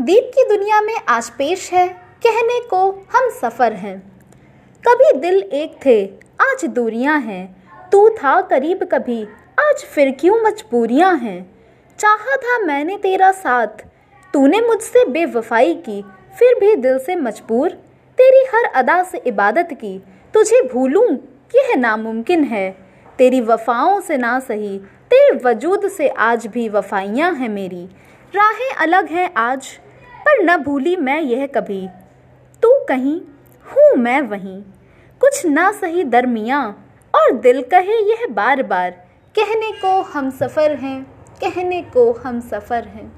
दीप की दुनिया में आज पेश है, कहने को हम सफ़र हैं। कभी दिल एक थे, आज दूरियाँ हैं। तू था करीब कभी, आज फिर क्यों मजबूरियाँ हैं? चाहा था मैंने तेरा साथ, तूने मुझसे बेवफाई की, फिर भी दिल से मजबूर। तेरी हर अदा से इबादत की, तुझे भूलूं, यह नामुमकिन है। तेरी वफाओं से ना सही, तेरे वजूद से आज भी वफाइयाँ हैं मेरी। राहें अलग हैं आज पर न भूली मैं यह कभी। तू कहीं, हूँ मैं वहीं। कुछ ना सही दरमिया और दिल कहे यह बार बार कहने को हम सफ़र हैं, कहने को हम सफ़र हैं।